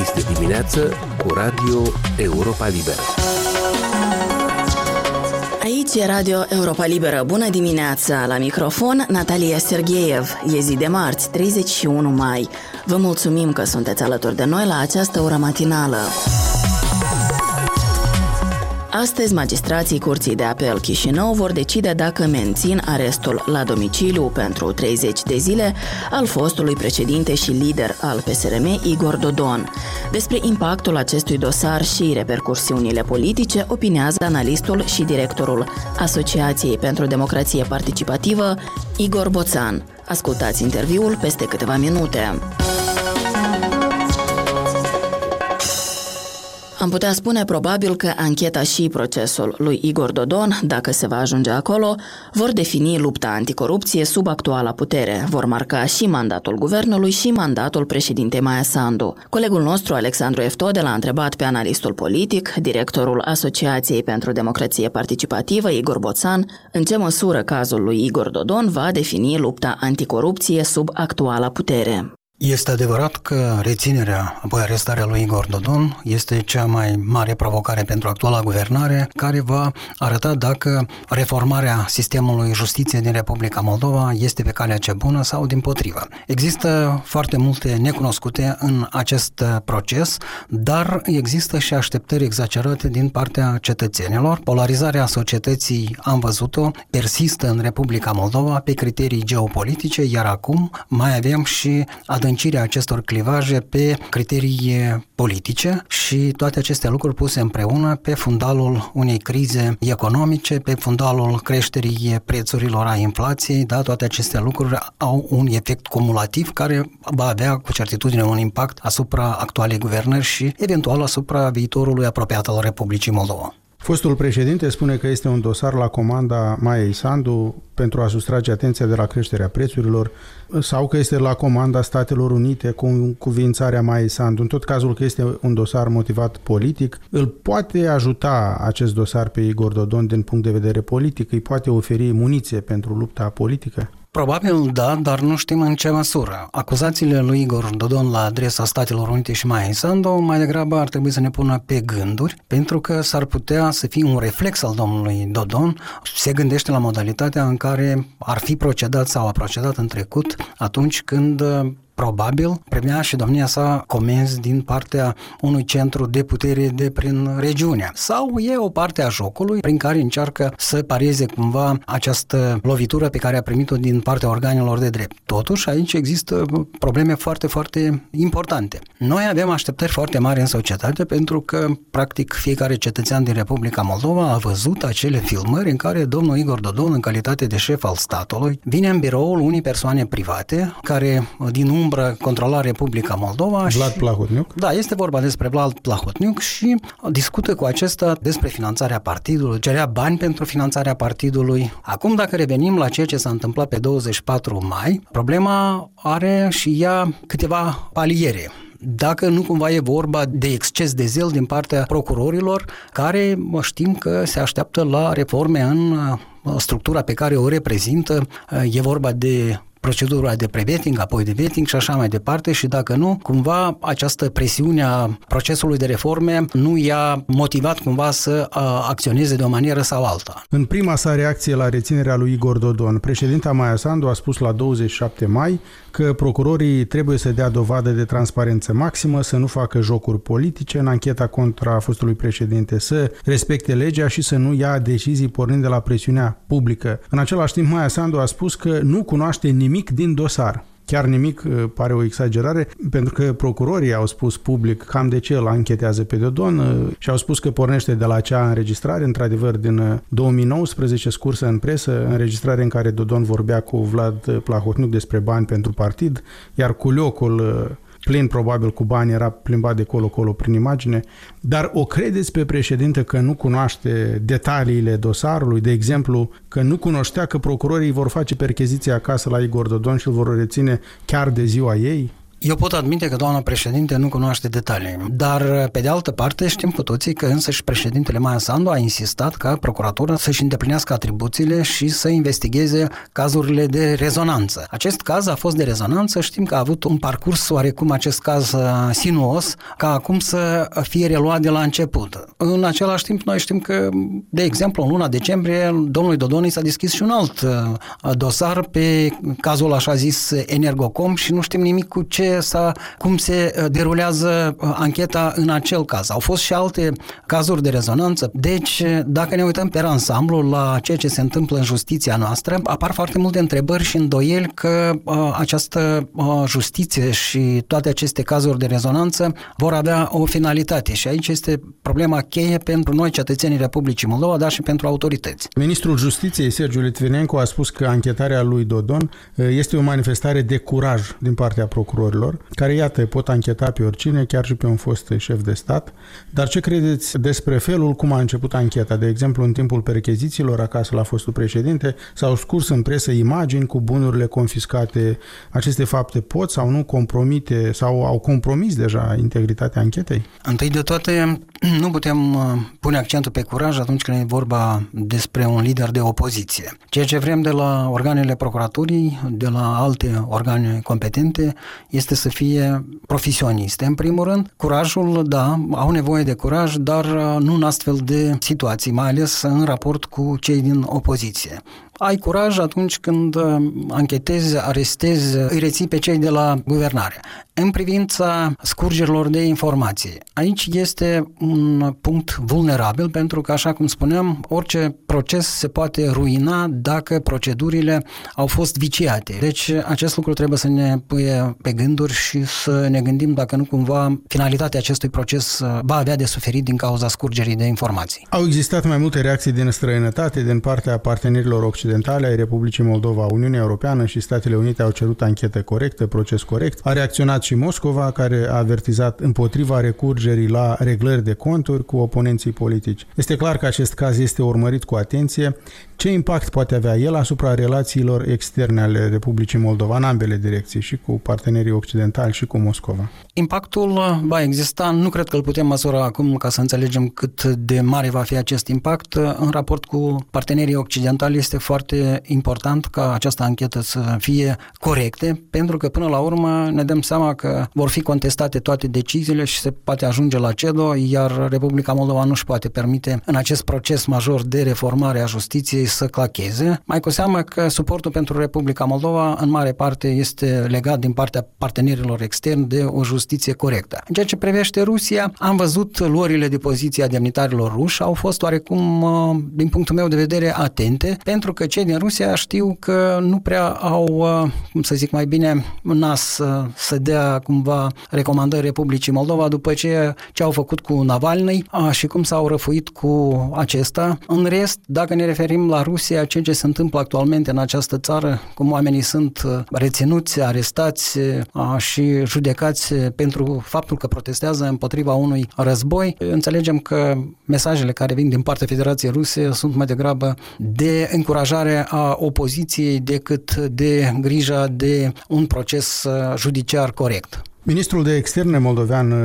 Este dimineață cu Radio Europa Liberă. Aici e Radio Europa Liberă. Bună dimineața! La microfon, Natalia Sergeev. E zi de marți, 31 mai. Vă mulțumim că sunteți alături de noi la această oră matinală. Astăzi, magistrații Curții de Apel Chișinău vor decide dacă mențin arestul la domiciliu pentru 30 de zile al fostului președinte și lider al PSRM, Igor Dodon. Despre impactul acestui dosar și repercursiunile politice opinează analistul și directorul Asociației pentru Democrație Participativă, Igor Boțan. Ascultați interviul peste câteva minute. Am putea spune probabil că ancheta și procesul lui Igor Dodon, dacă se va ajunge acolo, vor defini lupta anticorupție sub actuala putere. Vor marca și mandatul guvernului și mandatul președintei Maia Sandu. Colegul nostru, Alexandru Eftode, l-a întrebat pe analistul politic, directorul Asociației pentru Democrație Participativă, Igor Boțan, în ce măsură cazul lui Igor Dodon va defini lupta anticorupție sub actuala putere. Este adevărat că reținerea, apoi arestarea lui Igor Dodon este cea mai mare provocare pentru actuala guvernare, care va arăta dacă reformarea sistemului justiție din Republica Moldova este pe calea cea bună sau din potrivă. Există foarte multe necunoscute în acest proces, dar există și așteptări exagerate din partea cetățenilor. Polarizarea societății, am văzut-o, persistă în Republica Moldova pe criterii geopolitice, iar acum mai avem și adâncirea adâncirea acestor clivaje pe criterii politice și toate aceste lucruri puse împreună pe fundalul unei crize economice, pe fundalul creșterii prețurilor a inflației, da, toate aceste lucruri au un efect cumulativ care va avea cu certitudine un impact asupra actualei guvernări și eventual asupra viitorului apropiat al Republicii Moldova. Fostul președinte spune că este un dosar la comanda Maiei Sandu pentru a sustrage atenția de la creșterea prețurilor sau că este la comanda Statelor Unite cu cuvințarea Maiei Sandu. În tot cazul că este un dosar motivat politic, îl poate ajuta acest dosar pe Igor Dodon din punct de vedere politic, îi poate oferi muniție pentru lupta politică? Probabil da, dar nu știm în ce măsură. Acuzațiile lui Igor Dodon la adresa Statelor Unite și mai Sandu mai degrabă ar trebui să ne pună pe gânduri, pentru că s-ar putea să fie un reflex al domnului Dodon. Se gândește la modalitatea în care ar fi procedat sau a procedat în trecut atunci când probabil premia și domnia sa comenzi din partea unui centru de putere de prin regiune. Sau e o parte a jocului prin care încearcă să parieze cumva această lovitură pe care a primit-o din partea organelor de drept. Totuși, aici există probleme foarte, foarte importante. Noi avem așteptări foarte mari în societate pentru că, practic, fiecare cetățean din Republica Moldova a văzut acele filmări în care domnul Igor Dodon, în calitate de șef al statului, vine în biroul unei persoane private care, din umbră, umbră controla Republica Moldova. Vlad și, Plahotniuc? Da, este vorba despre Vlad Plahotniuc și discută cu acesta despre finanțarea partidului, cerea bani pentru finanțarea partidului. Acum, dacă revenim la ceea ce s-a întâmplat pe 24 mai, problema are și ea câteva paliere dacă nu cumva e vorba de exces de zel din partea procurorilor, care știm că se așteaptă la reforme în uh, structura pe care o reprezintă. Uh, e vorba de procedura de pre-vetting, apoi de vetting și așa mai departe și dacă nu, cumva această presiune a procesului de reforme nu i-a motivat cumva să acționeze de o manieră sau alta. În prima sa reacție la reținerea lui Igor Dodon, președinta Maia Sandu a spus la 27 mai că procurorii trebuie să dea dovadă de transparență maximă, să nu facă jocuri politice în ancheta contra fostului președinte, să respecte legea și să nu ia decizii pornind de la presiunea publică. În același timp, Maia Sandu a spus că nu cunoaște nimic nimic din dosar. Chiar nimic uh, pare o exagerare, pentru că procurorii au spus public cam de ce îl anchetează pe Dodon uh, și au spus că pornește de la acea înregistrare, într-adevăr, din 2019, uh, scursă în presă, înregistrare în care Dodon vorbea cu Vlad Plahotniuc despre bani pentru partid, iar cu locul plin probabil cu bani, era plimbat de colo-colo prin imagine, dar o credeți pe președinte că nu cunoaște detaliile dosarului, de exemplu, că nu cunoștea că procurorii vor face percheziție acasă la Igor Dodon și îl vor reține chiar de ziua ei? Eu pot admite că doamna președinte nu cunoaște detalii, dar pe de altă parte știm cu toții că însă și președintele Maia Sandu a insistat ca procuratura să-și îndeplinească atribuțiile și să investigheze cazurile de rezonanță. Acest caz a fost de rezonanță, știm că a avut un parcurs oarecum acest caz uh, sinuos, ca acum să fie reluat de la început. În același timp, noi știm că, de exemplu, în luna decembrie, domnului Dodoni s-a deschis și un alt uh, dosar pe cazul așa zis Energocom și nu știm nimic cu ce sa, cum se uh, derulează uh, ancheta în acel caz. Au fost și alte cazuri de rezonanță. Deci, uh, dacă ne uităm pe ansamblu la ceea ce se întâmplă în justiția noastră, apar foarte multe întrebări și îndoieli că uh, această uh, justiție și toate aceste cazuri de rezonanță vor avea o finalitate. Și aici este problema cheie pentru noi, cetățenii Republicii Moldova, dar și pentru autorități. Ministrul Justiției, Sergiu Litvinenko, a spus că anchetarea lui Dodon este o manifestare de curaj din partea procurorilor procurorilor, care, iată, pot ancheta pe oricine, chiar și pe un fost șef de stat. Dar ce credeți despre felul cum a început ancheta? De exemplu, în timpul perchezițiilor acasă la fostul președinte, s-au scurs în presă imagini cu bunurile confiscate. Aceste fapte pot sau nu compromite sau au compromis deja integritatea anchetei? Întâi de toate, nu putem uh, pune accentul pe curaj atunci când e vorba despre un lider de opoziție. Ceea ce vrem de la organele procuraturii, de la alte organe competente, este să fie profesioniste, în primul rând. Curajul, da, au nevoie de curaj, dar uh, nu în astfel de situații, mai ales în raport cu cei din opoziție ai curaj atunci când uh, anchetezi, arestezi, îi reții pe cei de la guvernare. În privința scurgerilor de informații, aici este un punct vulnerabil pentru că, așa cum spuneam, orice proces se poate ruina dacă procedurile au fost viciate. Deci acest lucru trebuie să ne puie pe gânduri și să ne gândim dacă nu cumva finalitatea acestui proces uh, va avea de suferit din cauza scurgerii de informații. Au existat mai multe reacții din străinătate din partea partenerilor occidentali occidentale ai Republicii Moldova, Uniunea Europeană și Statele Unite au cerut anchetă corectă, proces corect. A reacționat și Moscova, care a avertizat împotriva recurgerii la reglări de conturi cu oponenții politici. Este clar că acest caz este urmărit cu atenție. Ce impact poate avea el asupra relațiilor externe ale Republicii Moldova în ambele direcții, și cu partenerii occidentali și cu Moscova? Impactul va exista, nu cred că îl putem măsura acum ca să înțelegem cât de mare va fi acest impact. În raport cu partenerii occidentali este foarte important ca această anchetă să fie corecte, pentru că până la urmă ne dăm seama că vor fi contestate toate deciziile și se poate ajunge la CEDO, iar Republica Moldova nu își poate permite în acest proces major de reformare a justiției să clacheze, mai cu seamă că suportul pentru Republica Moldova în mare parte este legat din partea partenerilor externi de o justiție corectă. În ceea ce privește Rusia, am văzut luările de poziție a demnitarilor ruși au fost oarecum, uh, din punctul meu de vedere, atente, pentru că cei din Rusia știu că nu prea au, uh, cum să zic mai bine, nas uh, să dea cumva recomandări Republicii Moldova după ce, ce au făcut cu Navalny și cum s-au răfuit cu acesta. În rest, dacă ne referim la Rusia, ceea ce se întâmplă actualmente în această țară, cum oamenii sunt uh, reținuți, arestați uh, și judecați pentru faptul că protestează împotriva unui război, înțelegem că mesajele care vin din partea Federației Ruse sunt mai degrabă de încurajare a opoziției decât de grija de un proces uh, judiciar corect. Ministrul de externe moldovean uh,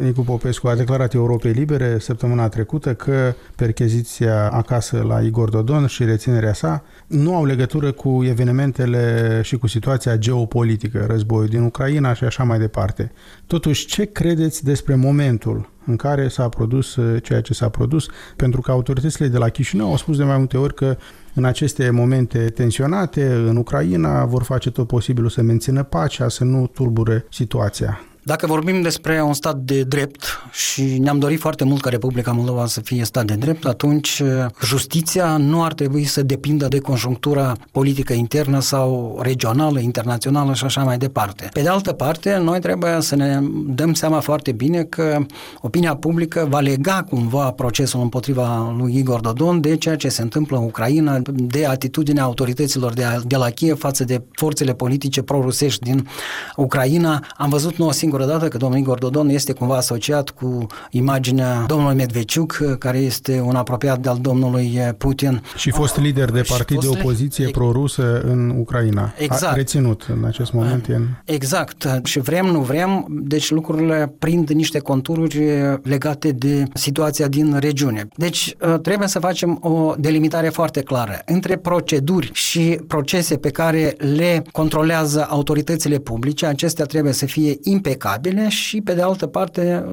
Nicu Popescu a declarat Europei Libere săptămâna trecută că percheziția acasă la Igor Dodon și reținerea sa nu au legătură cu evenimentele și cu situația geopolitică, războiul din Ucraina și așa mai departe. Totuși, ce credeți despre momentul în care s-a produs uh, ceea ce s-a produs? Pentru că autoritățile de la Chișinău au spus de mai multe ori că în aceste momente tensionate în Ucraina vor face tot posibilul să mențină pacea, să nu tulbure situația. Dacă vorbim despre un stat de drept și ne-am dorit foarte mult ca Republica Moldova să fie stat de drept, atunci uh, justiția nu ar trebui să depindă de conjunctura politică internă sau regională, internațională și așa mai departe. Pe de altă parte, noi trebuie să ne dăm seama foarte bine că opinia publică va lega cumva procesul împotriva lui Igor Dodon de ceea ce se întâmplă în Ucraina, de atitudinea autorităților de, de la Kiev față de forțele politice pro-rusești din Ucraina. Am văzut nu o singură singură dată că domnul Igor Dodon este cumva asociat cu imaginea domnului Medveciuc, care este un apropiat de al domnului Putin. Și fost lider de partid de opoziție e... pro-rusă în Ucraina. Exact. A reținut în acest moment. În... Exact. Și vrem, nu vrem, deci lucrurile prind niște contururi legate de situația din regiune. Deci trebuie să facem o delimitare foarte clară între proceduri și procese pe care le controlează autoritățile publice, acestea trebuie să fie impecabile și, pe de altă parte,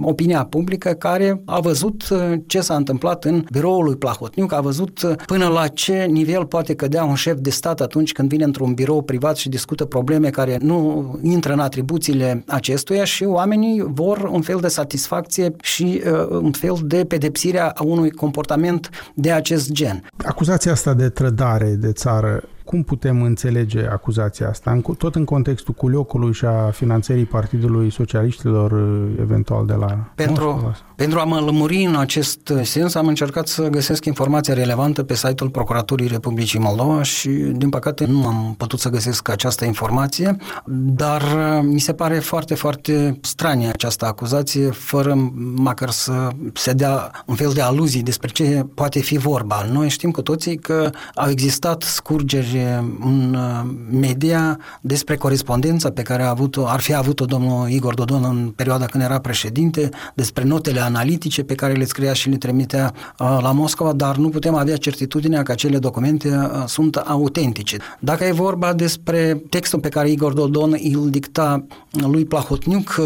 opinia publică care a văzut ce s-a întâmplat în biroul lui Plahotniuc, a văzut până la ce nivel poate cădea un șef de stat atunci când vine într-un birou privat și discută probleme care nu intră în atribuțiile acestuia și oamenii vor un fel de satisfacție și uh, un fel de pedepsire a unui comportament de acest gen. Acuzația asta de trădare de țară cum putem înțelege acuzația asta? Tot în contextul culiocului și a finanțării Partidului Socialiștilor, eventual de la pentru, Moscova? Pentru a mă lămuri în acest sens, am încercat să găsesc informația relevantă pe site-ul Procuraturii Republicii Moldova și, din păcate, nu am putut să găsesc această informație, dar mi se pare foarte, foarte stranie această acuzație, fără măcar să se dea un fel de aluzii despre ce poate fi vorba. Noi știm cu toții că au existat scurgeri în uh, media despre corespondența pe care a avut-o, ar fi avut-o domnul Igor Dodon în perioada când era președinte, despre notele analitice pe care le scria și le trimitea uh, la Moscova, dar nu putem avea certitudinea că acele documente uh, sunt autentice. Dacă e vorba despre textul pe care Igor Dodon îl dicta lui Plahotniuc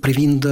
privind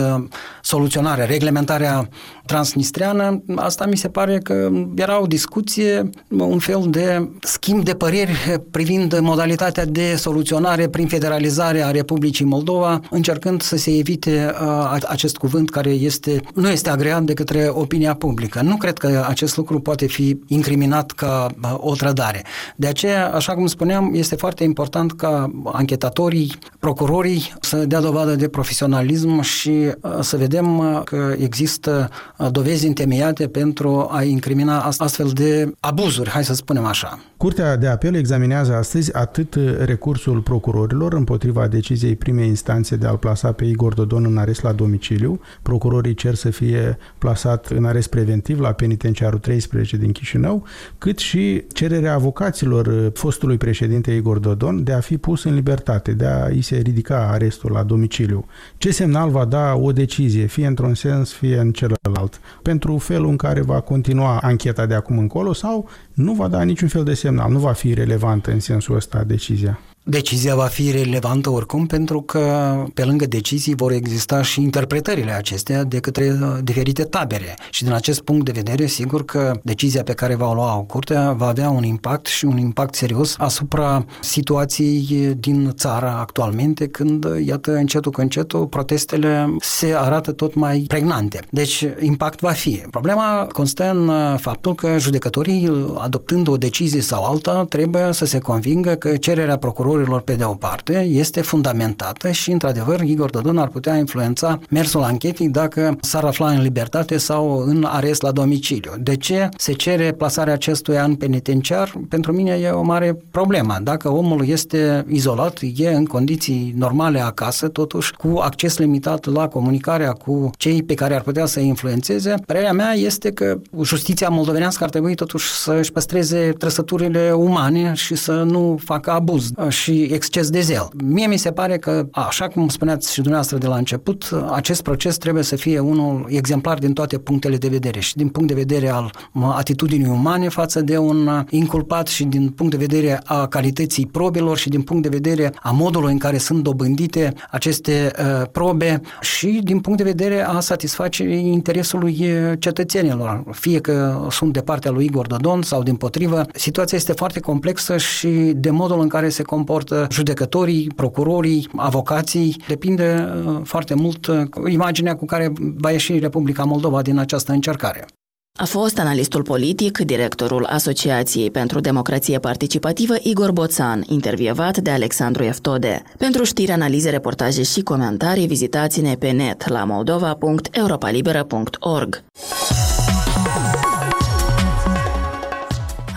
soluționarea, reglementarea transnistreană, asta mi se pare că era o discuție, un fel de schimb de păreri privind modalitatea de soluționare prin federalizare a Republicii Moldova, încercând să se evite uh, acest cuvânt care este, nu este agreat de către opinia publică. Nu cred că acest lucru poate fi incriminat ca uh, o trădare. De aceea, așa cum spuneam, este foarte important ca anchetatorii, procurorii să dea dovadă de profesionalism și uh, să vedem uh, că există uh, dovezi întemeiate pentru a incrimina astfel de abuzuri, hai să spunem așa. Curtea de apel examinează astăzi atât recursul procurorilor împotriva deciziei primei instanțe de a-l plasa pe Igor Dodon în arest la domiciliu. Procurorii cer să fie plasat în arest preventiv la penitenciarul 13 din Chișinău, cât și cererea avocaților fostului președinte Igor Dodon de a fi pus în libertate, de a îi se ridica arestul la domiciliu. Ce semnal va da o decizie, fie într-un sens, fie în celălalt, pentru felul în care va continua ancheta de acum încolo sau nu va da niciun fel de semnal, nu va fi relevantă în sensul ăsta decizia. Decizia va fi relevantă oricum pentru că pe lângă decizii vor exista și interpretările acestea de către uh, diferite tabere. Și din acest punct de vedere, sigur că decizia pe care va lua o curte va avea un impact și un impact serios asupra situației din țară actualmente, când, iată, încetul cu încetul, protestele se arată tot mai pregnante. Deci, impact va fi. Problema constă în uh, faptul că judecătorii, adoptând o decizie sau alta, trebuie să se convingă că cererea procurorului procurorilor pe de o parte este fundamentată și, într-adevăr, Igor Dodon ar putea influența mersul anchetei dacă s-ar afla în libertate sau în arest la domiciliu. De ce se cere plasarea acestuia în penitenciar? Pentru mine e o mare problemă. Dacă omul este izolat, e în condiții normale acasă, totuși cu acces limitat la comunicarea cu cei pe care ar putea să influențeze, părerea mea este că justiția moldovenească ar trebui totuși să-și păstreze trăsăturile umane și să nu facă abuz și exces de zel. Mie mi se pare că, așa cum spuneați și dumneavoastră de la început, acest proces trebuie să fie unul exemplar din toate punctele de vedere și din punct de vedere al atitudinii umane față de un inculpat și din punct de vedere a calității probelor și din punct de vedere a modului în care sunt dobândite aceste uh, probe și din punct de vedere a satisfacerii interesului uh, cetățenilor, fie că sunt de partea lui Igor Dodon sau din potrivă. Situația este foarte complexă și de modul în care se comportă comportă judecătorii, procurorii, avocații. Depinde uh, foarte mult uh, imaginea cu care va ieși Republica Moldova din această încercare. A fost analistul politic, directorul Asociației pentru Democrație Participativă Igor Boțan, intervievat de Alexandru Eftode. Pentru știri, analize, reportaje și comentarii, vizitați-ne pe net la moldova.europalibera.org.